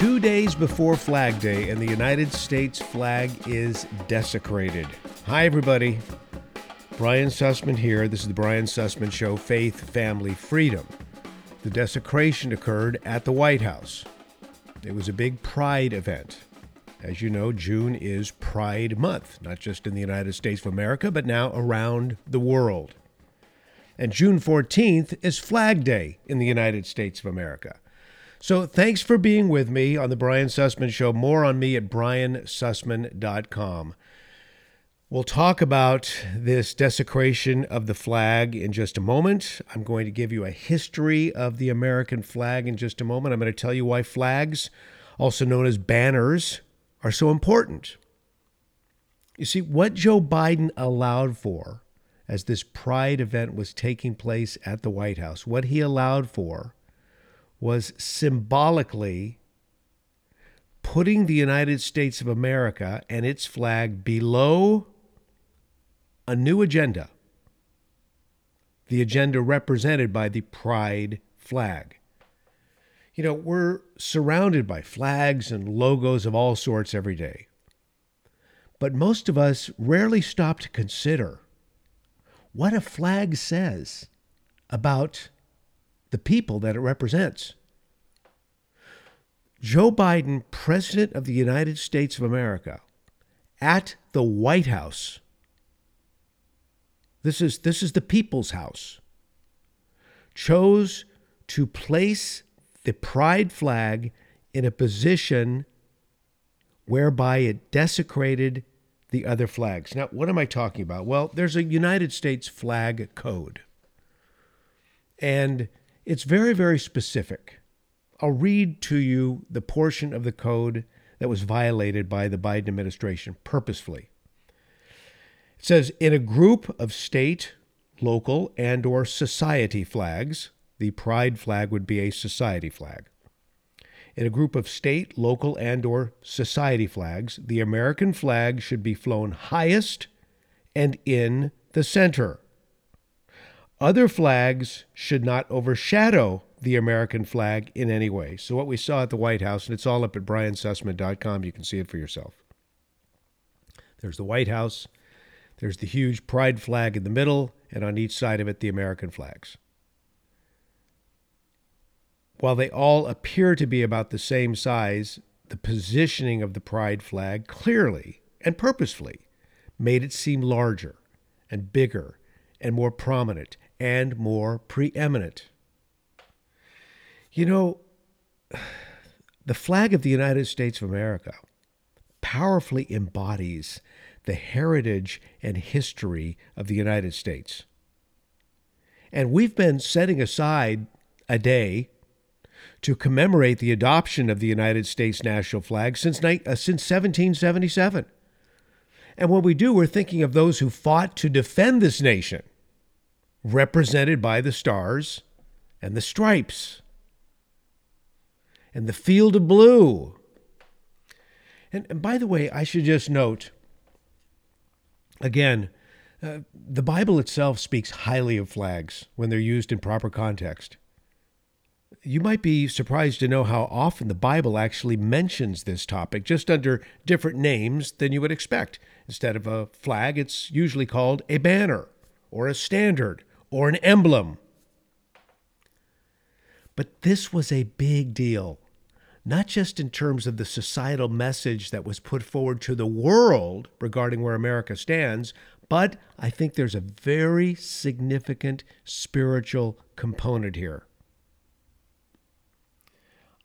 two days before Flag Day, and the United States flag is desecrated. Hi, everybody. Brian Sussman here. This is the Brian Sussman Show Faith, Family, Freedom. The desecration occurred at the White House. It was a big pride event. As you know, June is Pride Month, not just in the United States of America, but now around the world. And June 14th is Flag Day in the United States of America. So thanks for being with me on the Brian Sussman Show. More on me at briansussman.com. We'll talk about this desecration of the flag in just a moment. I'm going to give you a history of the American flag in just a moment. I'm going to tell you why flags, also known as banners, are so important. You see, what Joe Biden allowed for as this pride event was taking place at the White House, what he allowed for was symbolically putting the United States of America and its flag below a new agenda, the agenda represented by the pride flag. You know, we're surrounded by flags and logos of all sorts every day. But most of us rarely stop to consider what a flag says about the people that it represents. Joe Biden, President of the United States of America, at the White House. This is, this is the people's house. Chose to place the pride flag in a position whereby it desecrated the other flags. Now, what am I talking about? Well, there's a United States flag code. And it's very, very specific. I'll read to you the portion of the code that was violated by the Biden administration purposefully. It says in a group of state, local, and or society flags, the pride flag would be a society flag. In a group of state, local, and or society flags, the American flag should be flown highest and in the center. Other flags should not overshadow the American flag in any way. So, what we saw at the White House, and it's all up at briansussman.com, you can see it for yourself. There's the White House, there's the huge pride flag in the middle, and on each side of it, the American flags. While they all appear to be about the same size, the positioning of the pride flag clearly and purposefully made it seem larger and bigger and more prominent and more preeminent. You know, the flag of the United States of America powerfully embodies the heritage and history of the United States. And we've been setting aside a day to commemorate the adoption of the United States national flag since, uh, since 1777. And when we do, we're thinking of those who fought to defend this nation represented by the stars and the stripes and the field of blue. And, and by the way, I should just note again, uh, the Bible itself speaks highly of flags when they're used in proper context. You might be surprised to know how often the Bible actually mentions this topic, just under different names than you would expect. Instead of a flag, it's usually called a banner or a standard or an emblem. But this was a big deal, not just in terms of the societal message that was put forward to the world regarding where America stands, but I think there's a very significant spiritual component here.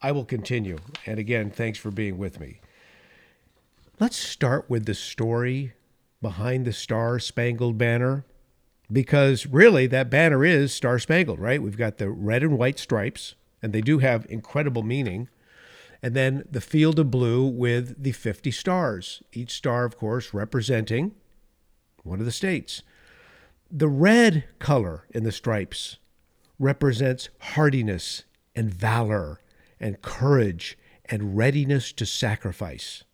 I will continue. And again, thanks for being with me. Let's start with the story behind the Star Spangled Banner because really that banner is star spangled, right? We've got the red and white stripes, and they do have incredible meaning. And then the field of blue with the 50 stars, each star, of course, representing one of the states. The red color in the stripes represents hardiness and valor and courage and readiness to sacrifice.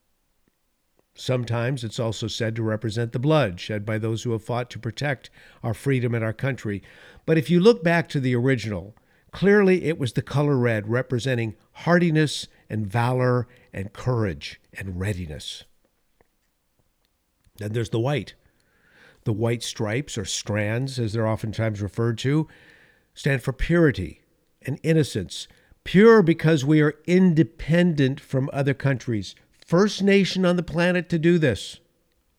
Sometimes it's also said to represent the blood shed by those who have fought to protect our freedom and our country. But if you look back to the original, clearly it was the color red representing hardiness and valor and courage and readiness. Then there's the white. The white stripes, or strands, as they're oftentimes referred to, stand for purity and innocence. Pure because we are independent from other countries. First nation on the planet to do this.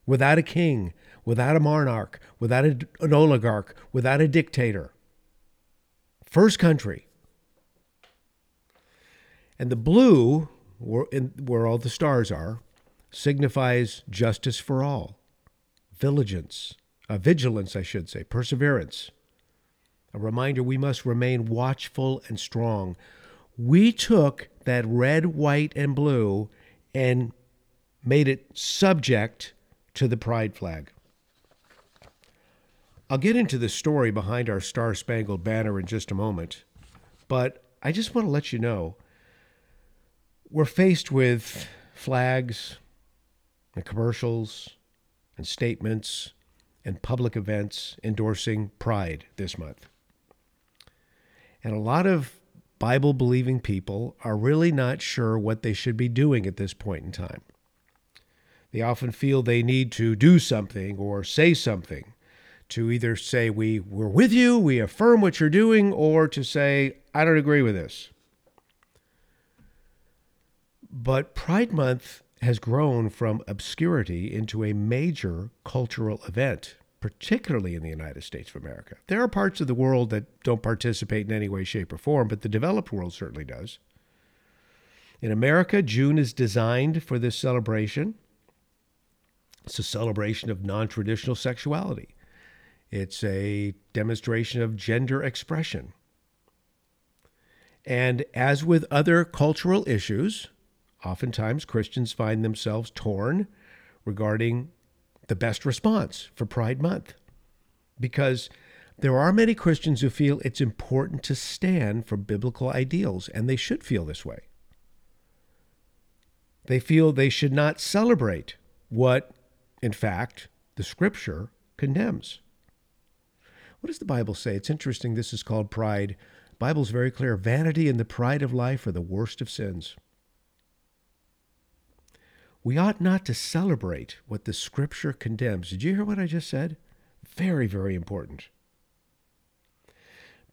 Without a king, without a monarch, without a, an oligarch, without a dictator. First country. And the blue, where, in, where all the stars are, signifies justice for all, vigilance, uh, vigilance, I should say, perseverance. A reminder we must remain watchful and strong. We took that red, white, and blue and made it subject to the pride flag. I'll get into the story behind our Star Spangled Banner in just a moment, but I just want to let you know we're faced with flags and commercials and statements and public events endorsing pride this month. And a lot of Bible believing people are really not sure what they should be doing at this point in time. They often feel they need to do something or say something to either say we we're with you, we affirm what you're doing, or to say I don't agree with this. But Pride Month has grown from obscurity into a major cultural event, particularly in the United States of America. There are parts of the world that don't participate in any way, shape, or form, but the developed world certainly does. In America, June is designed for this celebration. It's a celebration of non traditional sexuality. It's a demonstration of gender expression. And as with other cultural issues, oftentimes Christians find themselves torn regarding the best response for Pride Month. Because there are many Christians who feel it's important to stand for biblical ideals, and they should feel this way. They feel they should not celebrate what, in fact, the scripture condemns. What does the Bible say? It's interesting. This is called pride. The Bible's very clear. Vanity and the pride of life are the worst of sins. We ought not to celebrate what the scripture condemns. Did you hear what I just said? Very, very important.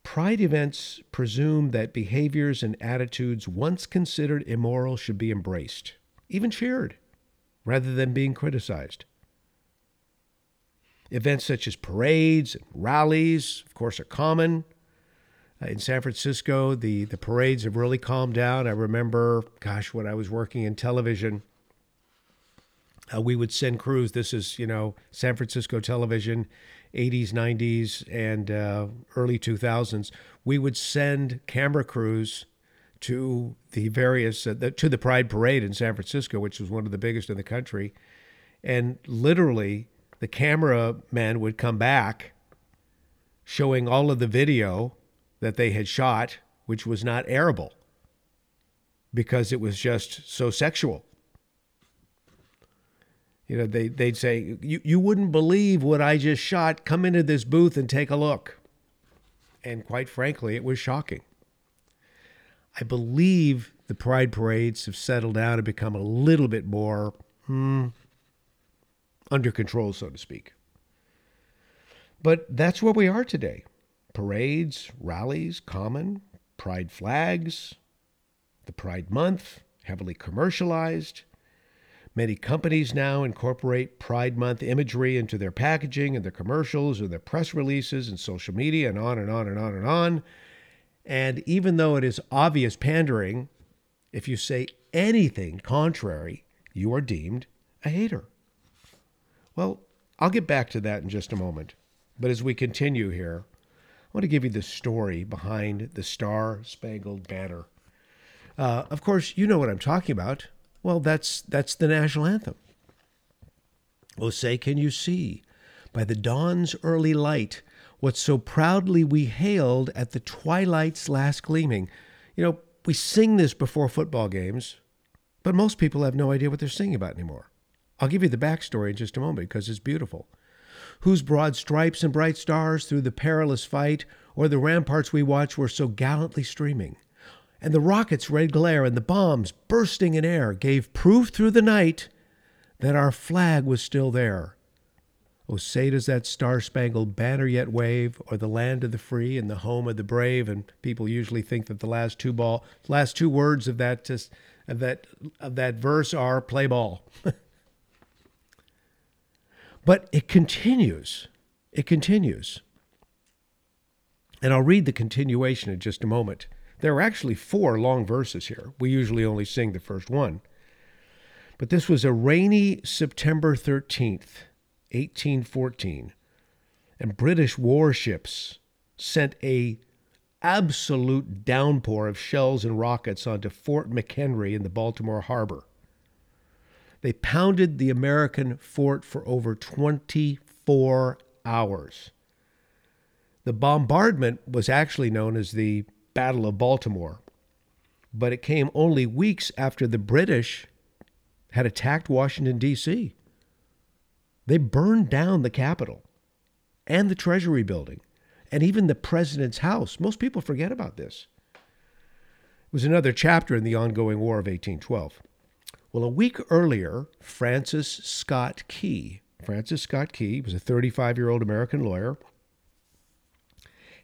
Pride events presume that behaviors and attitudes once considered immoral should be embraced, even cheered, rather than being criticized. Events such as parades and rallies, of course, are common. Uh, in San Francisco, the, the parades have really calmed down. I remember, gosh, when I was working in television, uh, we would send crews. This is, you know, San Francisco television, 80s, 90s, and uh, early 2000s. We would send camera crews to the various, uh, the, to the Pride Parade in San Francisco, which was one of the biggest in the country. And literally, the cameraman would come back showing all of the video that they had shot, which was not airable because it was just so sexual. You know, they, they'd say, you, you wouldn't believe what I just shot. Come into this booth and take a look. And quite frankly, it was shocking. I believe the pride parades have settled down and become a little bit more hmm, under control, so to speak. But that's where we are today parades, rallies, common, pride flags, the Pride Month, heavily commercialized. Many companies now incorporate Pride Month imagery into their packaging and their commercials and their press releases and social media and on and on and on and on. And even though it is obvious pandering, if you say anything contrary, you are deemed a hater. Well, I'll get back to that in just a moment. But as we continue here, I want to give you the story behind the Star Spangled Banner. Uh, of course, you know what I'm talking about. Well, that's that's the national anthem. Oh, say, can you see by the dawn's early light what so proudly we hailed at the twilight's last gleaming? You know, we sing this before football games, but most people have no idea what they're singing about anymore. I'll give you the backstory in just a moment because it's beautiful. Whose broad stripes and bright stars through the perilous fight, or the ramparts we watch, were so gallantly streaming? And the rocket's red glare and the bombs bursting in air gave proof through the night that our flag was still there. Oh, say does that star spangled banner yet wave, or the land of the free and the home of the brave? And people usually think that the last two ball, last two words of that just, of that of that verse are play ball. but it continues. It continues. And I'll read the continuation in just a moment. There are actually four long verses here. We usually only sing the first one. But this was a rainy September 13th, 1814, and British warships sent a absolute downpour of shells and rockets onto Fort McHenry in the Baltimore harbor. They pounded the American fort for over 24 hours. The bombardment was actually known as the Battle of Baltimore, but it came only weeks after the British had attacked Washington, D.C. They burned down the Capitol and the Treasury building and even the president's house. Most people forget about this. It was another chapter in the ongoing War of 1812. Well, a week earlier, Francis Scott Key, Francis Scott Key was a 35 year old American lawyer,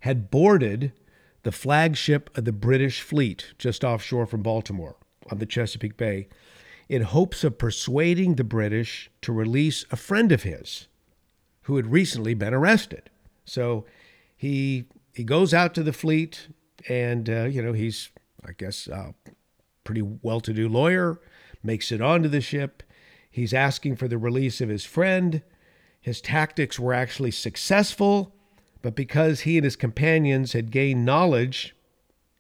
had boarded the flagship of the British fleet just offshore from Baltimore on the Chesapeake Bay in hopes of persuading the British to release a friend of his who had recently been arrested. So he he goes out to the fleet, and uh, you know he's I guess uh, pretty well-to-do lawyer, makes it onto the ship. He's asking for the release of his friend. His tactics were actually successful, but because he and his companions had gained knowledge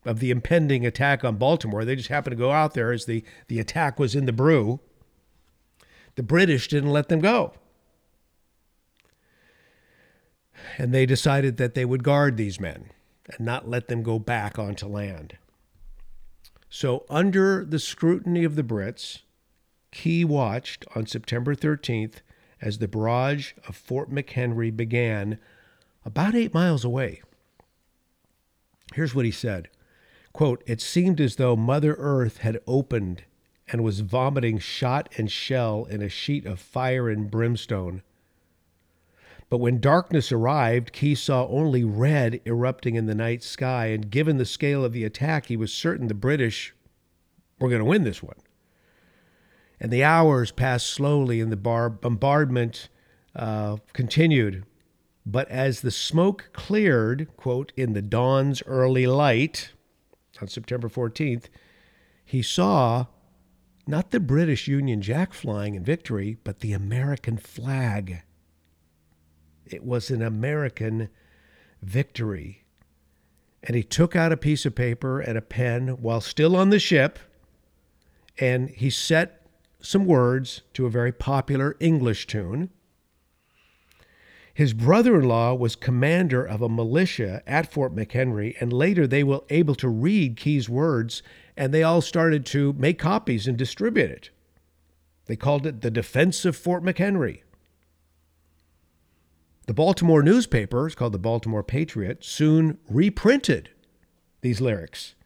of the impending attack on Baltimore. They just happened to go out there as the, the attack was in the brew. The British didn't let them go. And they decided that they would guard these men and not let them go back onto land. So, under the scrutiny of the Brits, Key watched on September 13th as the barrage of Fort McHenry began about eight miles away. Here's what he said Quote, it seemed as though Mother Earth had opened and was vomiting shot and shell in a sheet of fire and brimstone. But when darkness arrived, Key saw only red erupting in the night sky, and given the scale of the attack, he was certain the British were going to win this one. And the hours passed slowly, and the bar- bombardment uh, continued. But as the smoke cleared, quote, in the dawn's early light, on September 14th, he saw not the British Union Jack flying in victory, but the American flag. It was an American victory. And he took out a piece of paper and a pen while still on the ship, and he set some words to a very popular English tune. His brother in law was commander of a militia at Fort McHenry, and later they were able to read Key's words, and they all started to make copies and distribute it. They called it the Defense of Fort McHenry. The Baltimore newspaper, it's called the Baltimore Patriot, soon reprinted these lyrics.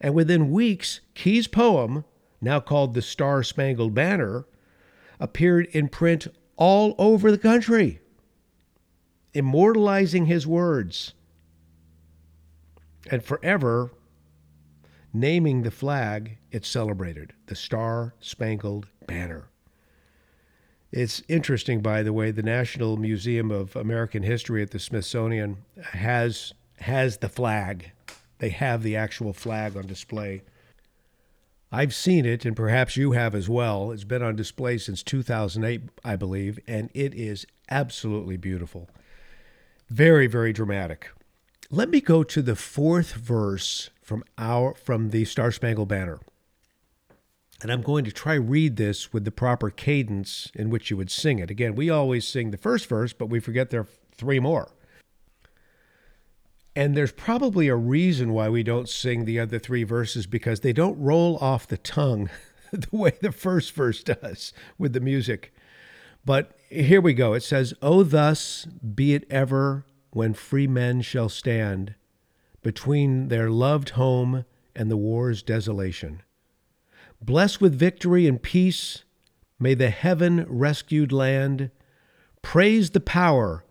And within weeks, Key's poem, now called the Star Spangled Banner, appeared in print all over the country immortalizing his words and forever naming the flag it celebrated, the Star Spangled Banner. It's interesting, by the way, the National Museum of American History at the Smithsonian has has the flag. They have the actual flag on display. I've seen it, and perhaps you have as well. It's been on display since 2008, I believe, and it is absolutely beautiful. Very, very dramatic. Let me go to the fourth verse from our from the Star Spangled Banner. And I'm going to try read this with the proper cadence in which you would sing it. Again, we always sing the first verse, but we forget there are three more. And there's probably a reason why we don't sing the other three verses because they don't roll off the tongue the way the first verse does with the music. But here we go. It says, Oh, thus be it ever when free men shall stand between their loved home and the war's desolation. Blessed with victory and peace, may the heaven rescued land praise the power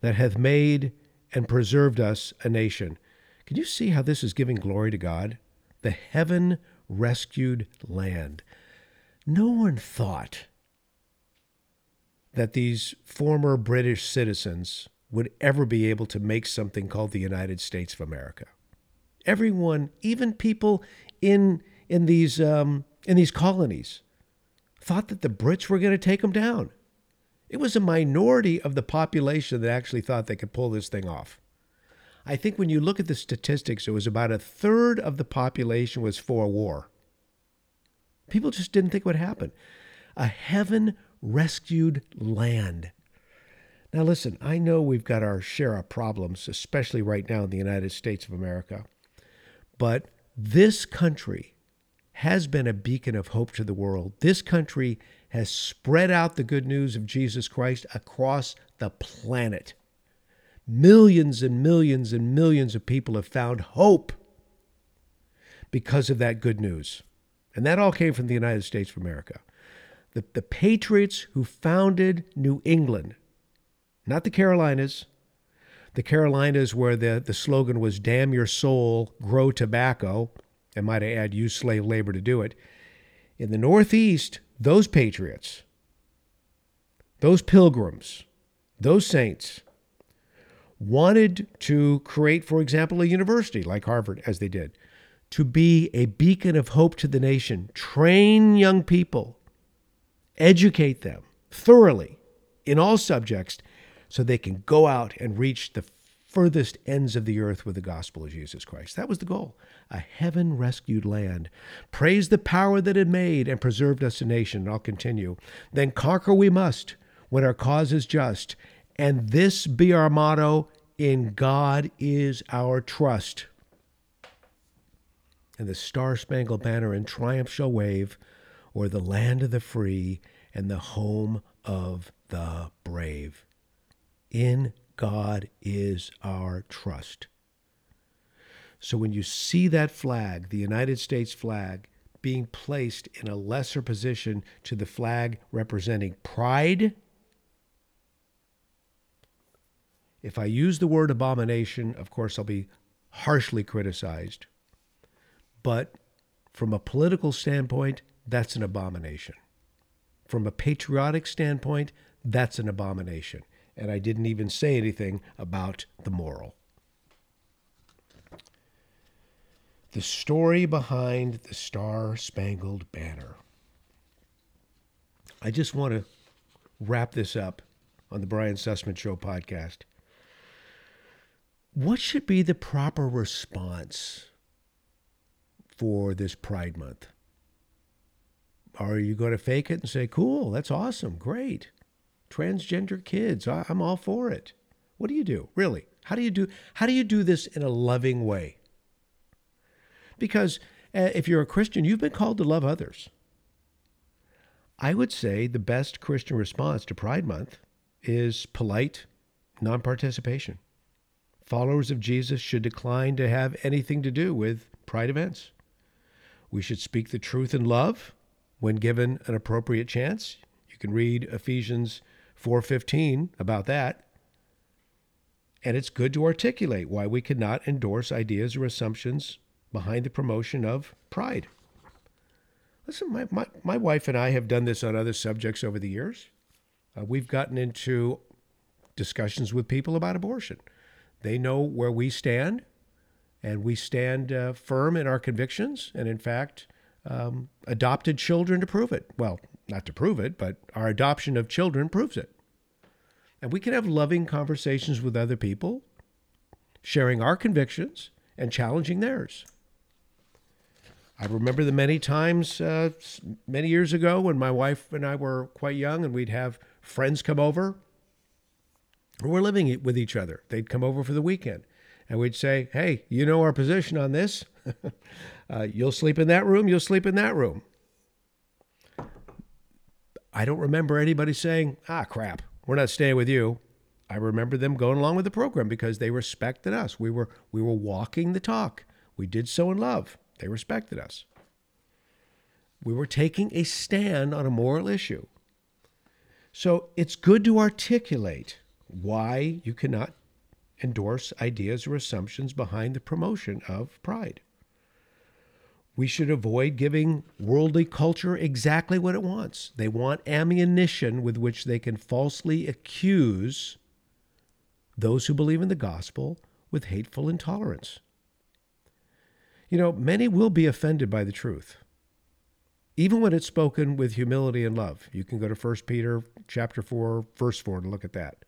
that hath made and preserved us a nation. Can you see how this is giving glory to God? The heaven rescued land. No one thought that these former British citizens would ever be able to make something called the United States of America. Everyone, even people in in these um, in these colonies, thought that the Brits were going to take them down. It was a minority of the population that actually thought they could pull this thing off. I think when you look at the statistics, it was about a third of the population was for war. People just didn't think it would happen. A heaven rescued land. Now, listen, I know we've got our share of problems, especially right now in the United States of America, but this country has been a beacon of hope to the world. This country has spread out the good news of Jesus Christ across the planet. Millions and millions and millions of people have found hope because of that good news. And that all came from the United States of America. The, the patriots who founded New England, not the Carolinas, the Carolinas, where the, the slogan was damn your soul, grow tobacco, and might I add, use slave labor to do it. In the Northeast, those patriots, those pilgrims, those saints wanted to create, for example, a university like Harvard, as they did, to be a beacon of hope to the nation, train young people, educate them thoroughly in all subjects so they can go out and reach the furthest ends of the earth with the gospel of Jesus Christ. That was the goal. A heaven rescued land. Praise the power that had made and preserved us a nation. And I'll continue. Then conquer we must when our cause is just. And this be our motto in God is our trust. And the star spangled banner in triumph shall wave o'er the land of the free and the home of the brave. In God is our trust. So when you see that flag, the United States flag, being placed in a lesser position to the flag representing pride, if I use the word abomination, of course I'll be harshly criticized. But from a political standpoint, that's an abomination. From a patriotic standpoint, that's an abomination and I didn't even say anything about the moral. The story behind the Star Spangled Banner. I just want to wrap this up on the Brian Sussman Show podcast. What should be the proper response for this Pride Month? Are you going to fake it and say, cool, that's awesome, great? transgender kids. I, I'm all for it. What do you do? Really? How do you do how do you do this in a loving way? Because uh, if you're a Christian, you've been called to love others. I would say the best Christian response to Pride Month is polite non participation. Followers of Jesus should decline to have anything to do with Pride events. We should speak the truth in love when given an appropriate chance. You can read Ephesians 415 about that. And it's good to articulate why we cannot endorse ideas or assumptions behind the promotion of pride. Listen, my, my, my wife and I have done this on other subjects over the years. Uh, we've gotten into discussions with people about abortion. They know where we stand, and we stand uh, firm in our convictions, and in fact, um, adopted children to prove it. Well, not to prove it, but our adoption of children proves it. And we can have loving conversations with other people, sharing our convictions and challenging theirs. I remember the many times uh, many years ago when my wife and I were quite young and we'd have friends come over. We're living with each other. They'd come over for the weekend and we'd say, Hey, you know our position on this. uh, you'll sleep in that room, you'll sleep in that room. I don't remember anybody saying, ah, crap, we're not staying with you. I remember them going along with the program because they respected us. We were we were walking the talk. We did so in love. They respected us. We were taking a stand on a moral issue. So it's good to articulate why you cannot endorse ideas or assumptions behind the promotion of pride. We should avoid giving worldly culture exactly what it wants. They want ammunition with which they can falsely accuse those who believe in the gospel with hateful intolerance. You know, many will be offended by the truth, even when it's spoken with humility and love. You can go to 1 Peter chapter 4, verse 4 to look at that.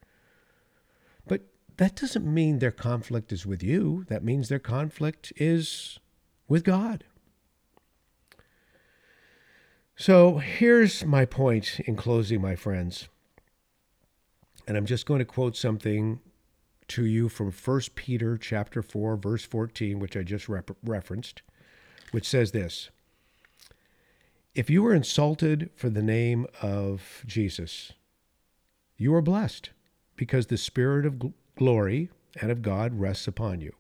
But that doesn't mean their conflict is with you. That means their conflict is with God. So here's my point in closing, my friends. And I'm just going to quote something to you from 1 Peter chapter 4 verse 14 which I just rep- referenced which says this If you are insulted for the name of Jesus you are blessed because the spirit of gl- glory and of God rests upon you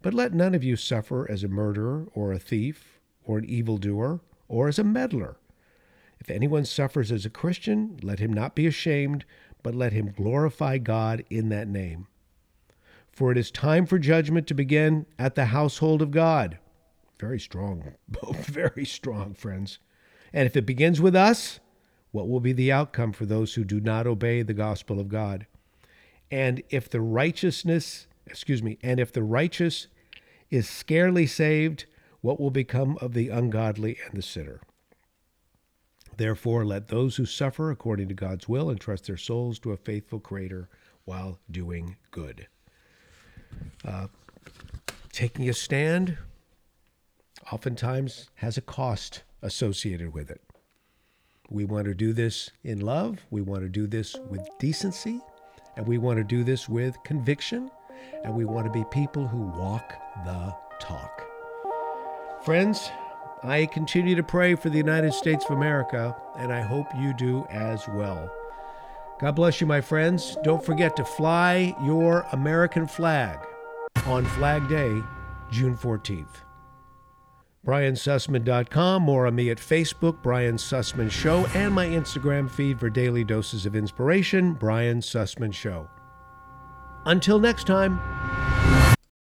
but let none of you suffer as a murderer or a thief or an evildoer or as a meddler if anyone suffers as a Christian let him not be ashamed but let him glorify God in that name for it is time for judgment to begin at the household of God. Very strong, very strong, friends. And if it begins with us, what will be the outcome for those who do not obey the gospel of God? And if the righteousness, excuse me, and if the righteous is scarcely saved, what will become of the ungodly and the sinner? Therefore, let those who suffer according to God's will entrust their souls to a faithful Creator while doing good. Uh, taking a stand oftentimes has a cost associated with it. We want to do this in love, we want to do this with decency, and we want to do this with conviction, and we want to be people who walk the talk. Friends, I continue to pray for the United States of America, and I hope you do as well. God bless you, my friends. Don't forget to fly your American flag on Flag Day, June 14th. BrianSussman.com, more on me at Facebook, Brian Sussman Show, and my Instagram feed for daily doses of inspiration, Brian Sussman Show. Until next time.